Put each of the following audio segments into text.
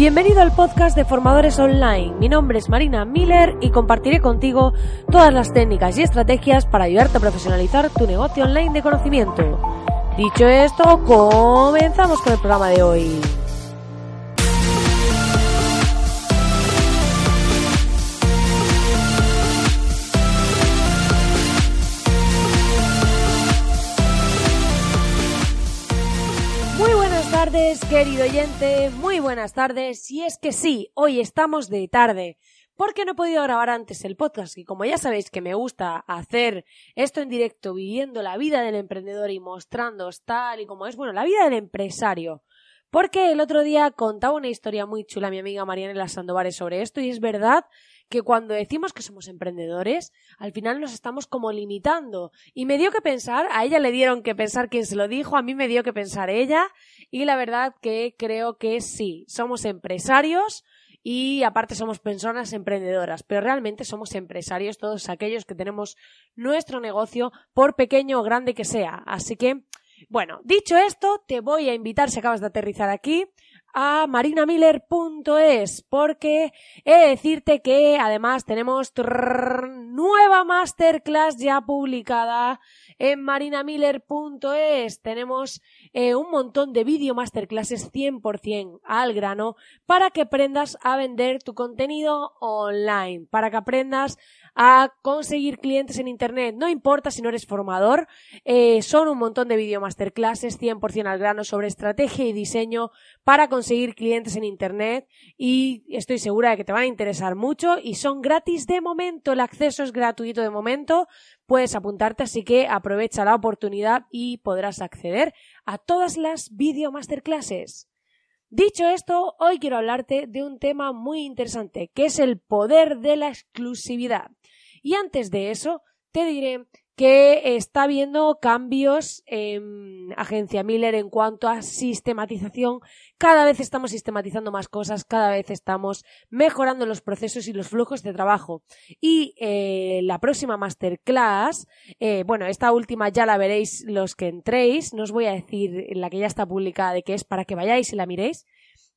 Bienvenido al podcast de Formadores Online. Mi nombre es Marina Miller y compartiré contigo todas las técnicas y estrategias para ayudarte a profesionalizar tu negocio online de conocimiento. Dicho esto, comenzamos con el programa de hoy. Tardes, querido oyente, muy buenas tardes. Y es que sí, hoy estamos de tarde, porque no he podido grabar antes el podcast y como ya sabéis que me gusta hacer esto en directo, viviendo la vida del emprendedor y mostrando tal y como es, bueno, la vida del empresario. Porque el otro día contaba una historia muy chula mi amiga Mariana Sandovares sobre esto y es verdad que cuando decimos que somos emprendedores, al final nos estamos como limitando. Y me dio que pensar, a ella le dieron que pensar quien se lo dijo, a mí me dio que pensar ella, y la verdad que creo que sí, somos empresarios y aparte somos personas emprendedoras, pero realmente somos empresarios todos aquellos que tenemos nuestro negocio, por pequeño o grande que sea. Así que, bueno, dicho esto, te voy a invitar, si acabas de aterrizar aquí, a marinamiller.es porque he de decirte que además tenemos nueva masterclass ya publicada en marinamiller.es. Tenemos eh, un montón de video masterclasses 100% al grano para que aprendas a vender tu contenido online, para que aprendas a conseguir clientes en Internet. No importa si no eres formador, eh, son un montón de video masterclasses 100% al grano sobre estrategia y diseño para conseguir clientes en Internet y estoy segura de que te van a interesar mucho y son gratis de momento, el acceso es gratuito de momento, puedes apuntarte, así que aprovecha la oportunidad y podrás acceder a todas las video masterclasses. Dicho esto, hoy quiero hablarte de un tema muy interesante, que es el poder de la exclusividad. Y antes de eso, te diré que está habiendo cambios en Agencia Miller en cuanto a sistematización. Cada vez estamos sistematizando más cosas, cada vez estamos mejorando los procesos y los flujos de trabajo. Y eh, la próxima masterclass, eh, bueno, esta última ya la veréis los que entréis, no os voy a decir la que ya está publicada de que es para que vayáis y la miréis,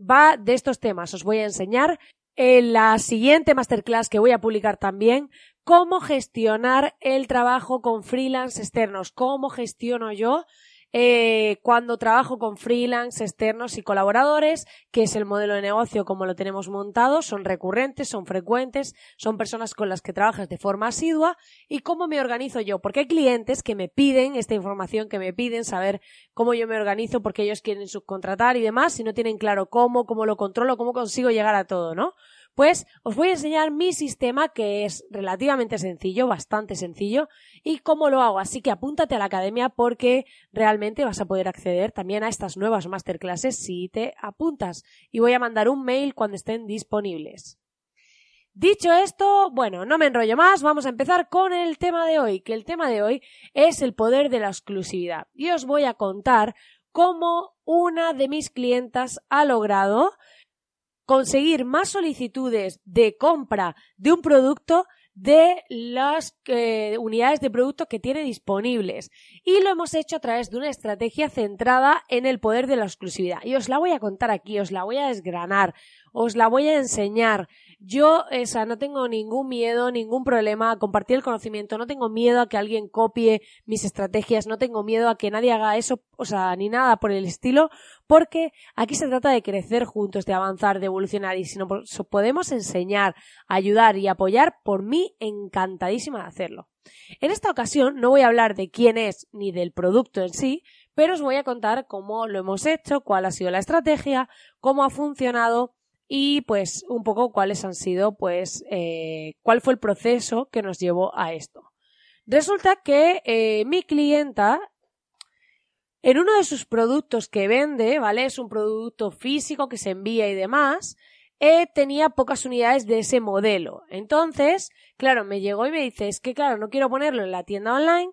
va de estos temas. Os voy a enseñar en la siguiente masterclass que voy a publicar también cómo gestionar el trabajo con freelance externos, cómo gestiono yo eh, cuando trabajo con freelance externos y colaboradores, que es el modelo de negocio como lo tenemos montado, son recurrentes, son frecuentes, son personas con las que trabajas de forma asidua y cómo me organizo yo, porque hay clientes que me piden esta información, que me piden saber cómo yo me organizo porque ellos quieren subcontratar y demás, si no tienen claro cómo, cómo lo controlo, cómo consigo llegar a todo, ¿no? Pues os voy a enseñar mi sistema que es relativamente sencillo, bastante sencillo, y cómo lo hago. Así que apúntate a la academia porque realmente vas a poder acceder también a estas nuevas masterclasses si te apuntas. Y voy a mandar un mail cuando estén disponibles. Dicho esto, bueno, no me enrollo más, vamos a empezar con el tema de hoy, que el tema de hoy es el poder de la exclusividad. Y os voy a contar cómo una de mis clientas ha logrado conseguir más solicitudes de compra de un producto de las eh, unidades de producto que tiene disponibles. Y lo hemos hecho a través de una estrategia centrada en el poder de la exclusividad. Y os la voy a contar aquí, os la voy a desgranar, os la voy a enseñar. Yo, esa, no tengo ningún miedo, ningún problema a compartir el conocimiento, no tengo miedo a que alguien copie mis estrategias, no tengo miedo a que nadie haga eso, o sea, ni nada por el estilo, porque aquí se trata de crecer juntos, de avanzar, de evolucionar, y si no podemos enseñar, ayudar y apoyar, por mí encantadísima de hacerlo. En esta ocasión no voy a hablar de quién es ni del producto en sí, pero os voy a contar cómo lo hemos hecho, cuál ha sido la estrategia, cómo ha funcionado y pues un poco cuáles han sido pues eh, cuál fue el proceso que nos llevó a esto. Resulta que eh, mi clienta en uno de sus productos que vende, ¿vale? Es un producto físico que se envía y demás. eh, tenía pocas unidades de ese modelo. Entonces, claro, me llegó y me dice, es que claro, no quiero ponerlo en la tienda online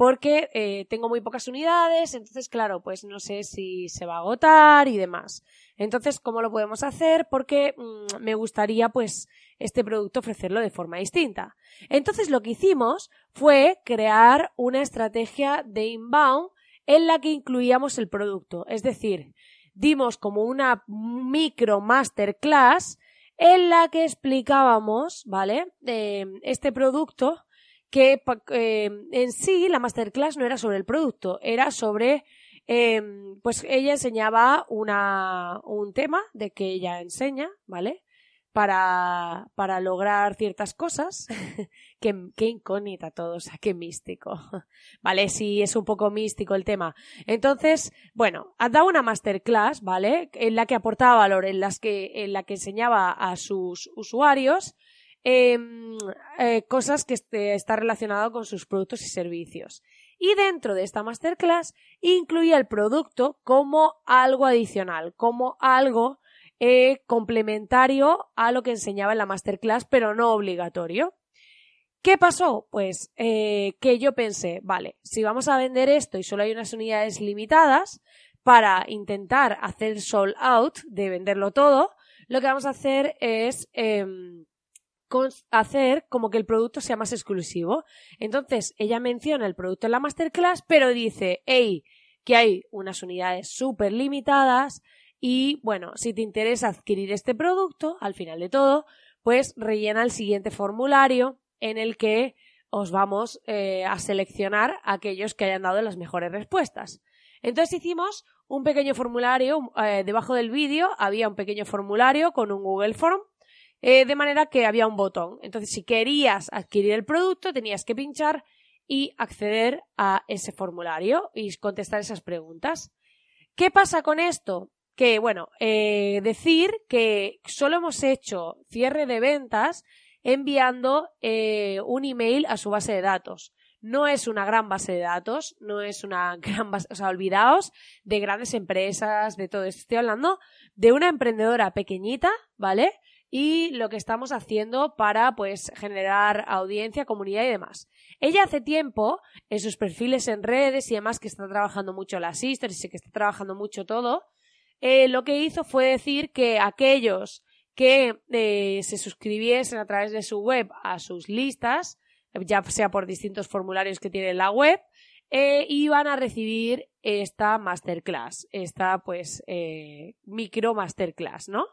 porque eh, tengo muy pocas unidades, entonces claro, pues no sé si se va a agotar y demás. Entonces, ¿cómo lo podemos hacer? Porque mm, me gustaría pues este producto ofrecerlo de forma distinta. Entonces, lo que hicimos fue crear una estrategia de inbound en la que incluíamos el producto, es decir, dimos como una micro masterclass en la que explicábamos, ¿vale? Eh, este producto que eh, en sí la masterclass no era sobre el producto, era sobre, em, pues ella enseñaba una, un tema de que ella enseña, ¿vale? Para, para lograr ciertas cosas. qué, qué incógnita todo, o sea, qué místico. ¿Vale? Sí, es un poco místico el tema. Entonces, bueno, ha dado una masterclass, ¿vale? En la que aportaba valor, en, las que, en la que enseñaba a sus usuarios Em, eh, cosas que esté, está relacionado con sus productos y servicios. Y dentro de esta masterclass incluía el producto como algo adicional, como algo eh, complementario a lo que enseñaba en la masterclass, pero no obligatorio. ¿Qué pasó? Pues eh, que yo pensé, vale, si vamos a vender esto y solo hay unas unidades limitadas, para intentar hacer sold out, de venderlo todo, lo que vamos a hacer es em, hacer como que el producto sea más exclusivo. Entonces, ella menciona el producto en la masterclass, pero dice, hey, que hay unas unidades súper limitadas y, bueno, si te interesa adquirir este producto, al final de todo, pues rellena el siguiente formulario en el que os vamos eh, a seleccionar aquellos que hayan dado las mejores respuestas. Entonces hicimos un pequeño formulario, eh, debajo del vídeo había un pequeño formulario con un Google Form eh, de manera que había un botón. Entonces, si querías adquirir el producto, tenías que pinchar y acceder a ese formulario y contestar esas preguntas. ¿Qué pasa con esto? Que, bueno, eh, decir que solo hemos hecho cierre de ventas enviando eh, un email a su base de datos. No es una gran base de datos, no es una gran base, o sea, olvidaos de grandes empresas, de todo esto. Estoy hablando de una emprendedora pequeñita, ¿vale? Y lo que estamos haciendo para pues generar audiencia, comunidad y demás. Ella hace tiempo en sus perfiles en redes y demás que está trabajando mucho las historias y que está trabajando mucho todo, eh, lo que hizo fue decir que aquellos que eh, se suscribiesen a través de su web a sus listas, ya sea por distintos formularios que tiene la web, eh, iban a recibir esta masterclass, esta pues micro masterclass, ¿no?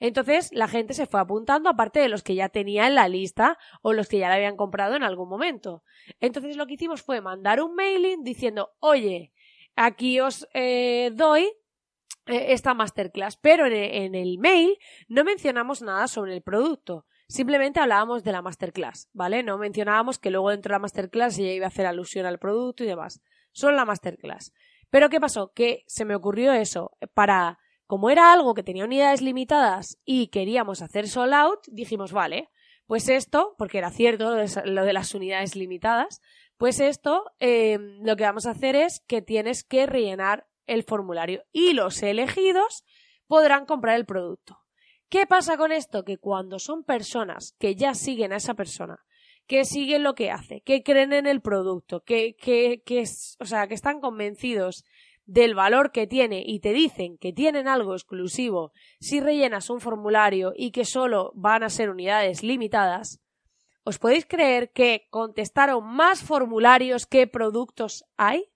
Entonces la gente se fue apuntando, aparte de los que ya tenía en la lista o los que ya la habían comprado en algún momento. Entonces lo que hicimos fue mandar un mailing diciendo, oye, aquí os eh, doy eh, esta masterclass, pero en, el mail no mencionamos nada sobre el producto. Simplemente hablábamos de la masterclass, ¿vale? No mencionábamos que luego dentro de la masterclass ella iba a hacer alusión al producto y demás. Solo la masterclass. Pero ¿qué pasó? Que se me ocurrió eso para como era algo que tenía unidades limitadas y queríamos hacer sold out, dijimos, vale, pues esto, porque era cierto lo de las unidades limitadas, pues esto eh, lo que vamos a hacer es que tienes que rellenar el formulario y los elegidos podrán comprar el producto. ¿Qué pasa con esto? Que cuando son personas que ya siguen a esa persona, que siguen lo que hace, que creen en el producto, que, que, que, o sea, que están convencidos del valor que tiene y te dicen que tienen algo exclusivo si rellenas un formulario y que solo van a ser unidades limitadas, ¿os podéis creer que contestaron más formularios que productos hay?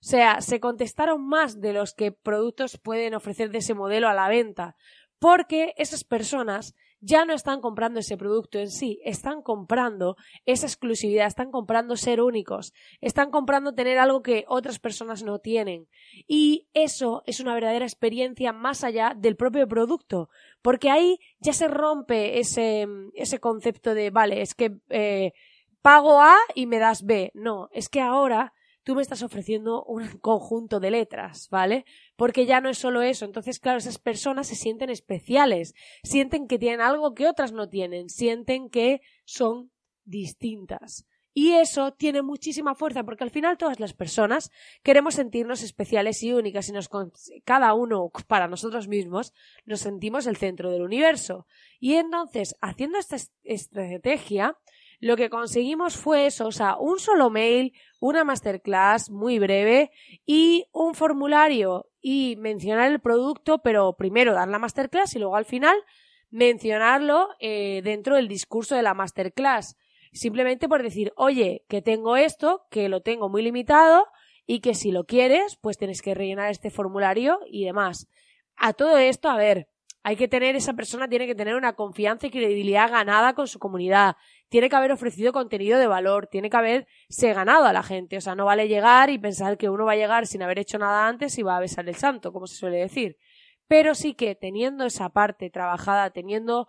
O sea, se contestaron más de los que productos pueden ofrecer de ese modelo a la venta, porque esas personas ya no están comprando ese producto en sí, están comprando esa exclusividad, están comprando ser únicos, están comprando tener algo que otras personas no tienen. Y eso es una verdadera experiencia más allá del propio producto, porque ahí ya se rompe ese, ese concepto de, vale, es que eh, pago A y me das B. No, es que ahora tú me estás ofreciendo un conjunto de letras, ¿vale? Porque ya no es solo eso. Entonces, claro, esas personas se sienten especiales, sienten que tienen algo que otras no tienen, sienten que son distintas. Y eso tiene muchísima fuerza porque al final todas las personas queremos sentirnos especiales y únicas y nos, cada uno para nosotros mismos nos sentimos el centro del universo. Y entonces, haciendo esta estrategia, lo que conseguimos fue eso, o sea, un solo mail, una masterclass muy breve y un formulario y mencionar el producto, pero primero dar la masterclass y luego al final mencionarlo eh, dentro del discurso de la masterclass simplemente por decir, oye, que tengo esto, que lo tengo muy limitado y que si lo quieres, pues tienes que rellenar este formulario y demás. A todo esto, a ver, hay que tener, esa persona tiene que tener una confianza y credibilidad ganada con su comunidad. Tiene que haber ofrecido contenido de valor, tiene que haberse ganado a la gente. O sea, no vale llegar y pensar que uno va a llegar sin haber hecho nada antes y va a besar el santo, como se suele decir. Pero sí que teniendo esa parte trabajada, teniendo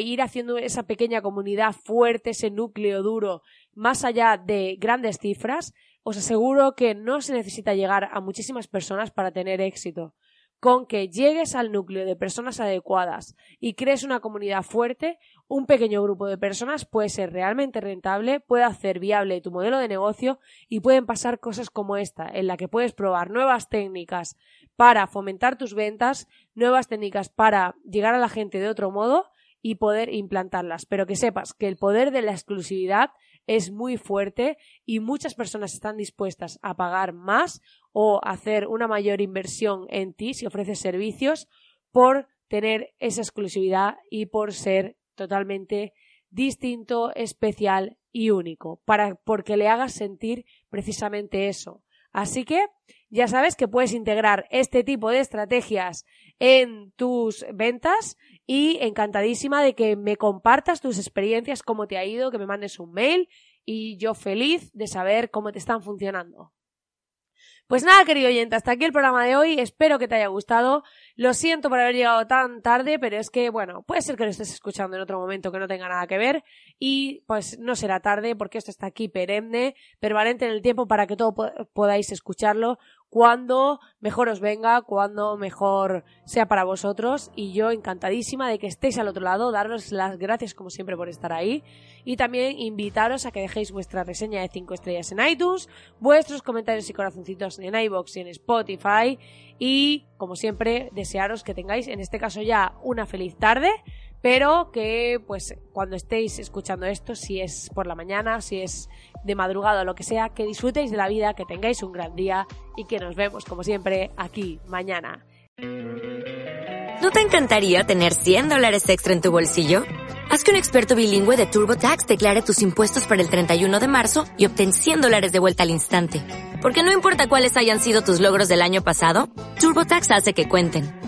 ir haciendo esa pequeña comunidad fuerte, ese núcleo duro, más allá de grandes cifras, os aseguro que no se necesita llegar a muchísimas personas para tener éxito. Con que llegues al núcleo de personas adecuadas y crees una comunidad fuerte, un pequeño grupo de personas puede ser realmente rentable, puede hacer viable tu modelo de negocio y pueden pasar cosas como esta, en la que puedes probar nuevas técnicas para fomentar tus ventas, nuevas técnicas para llegar a la gente de otro modo y poder implantarlas. Pero que sepas que el poder de la exclusividad es muy fuerte y muchas personas están dispuestas a pagar más o hacer una mayor inversión en ti si ofreces servicios por tener esa exclusividad y por ser totalmente distinto, especial y único, para porque le hagas sentir precisamente eso. Así que ya sabes que puedes integrar este tipo de estrategias en tus ventas y encantadísima de que me compartas tus experiencias, cómo te ha ido, que me mandes un mail y yo feliz de saber cómo te están funcionando. Pues nada, querido oyente, hasta aquí el programa de hoy. Espero que te haya gustado. Lo siento por haber llegado tan tarde, pero es que, bueno, puede ser que lo estés escuchando en otro momento que no tenga nada que ver y pues no será tarde porque esto está aquí perenne, permanente en el tiempo para que todo podáis escucharlo cuando mejor os venga, cuando mejor sea para vosotros. Y yo encantadísima de que estéis al otro lado, daros las gracias como siempre por estar ahí. Y también invitaros a que dejéis vuestra reseña de 5 estrellas en iTunes, vuestros comentarios y corazoncitos en iBox y en Spotify. Y como siempre desearos que tengáis en este caso ya una feliz tarde pero que pues cuando estéis escuchando esto, si es por la mañana, si es de madrugada o lo que sea, que disfrutéis de la vida, que tengáis un gran día y que nos vemos como siempre aquí mañana. ¿No te encantaría tener 100 dólares extra en tu bolsillo? Haz que un experto bilingüe de TurboTax declare tus impuestos para el 31 de marzo y obtén 100 dólares de vuelta al instante. Porque no importa cuáles hayan sido tus logros del año pasado, TurboTax hace que cuenten.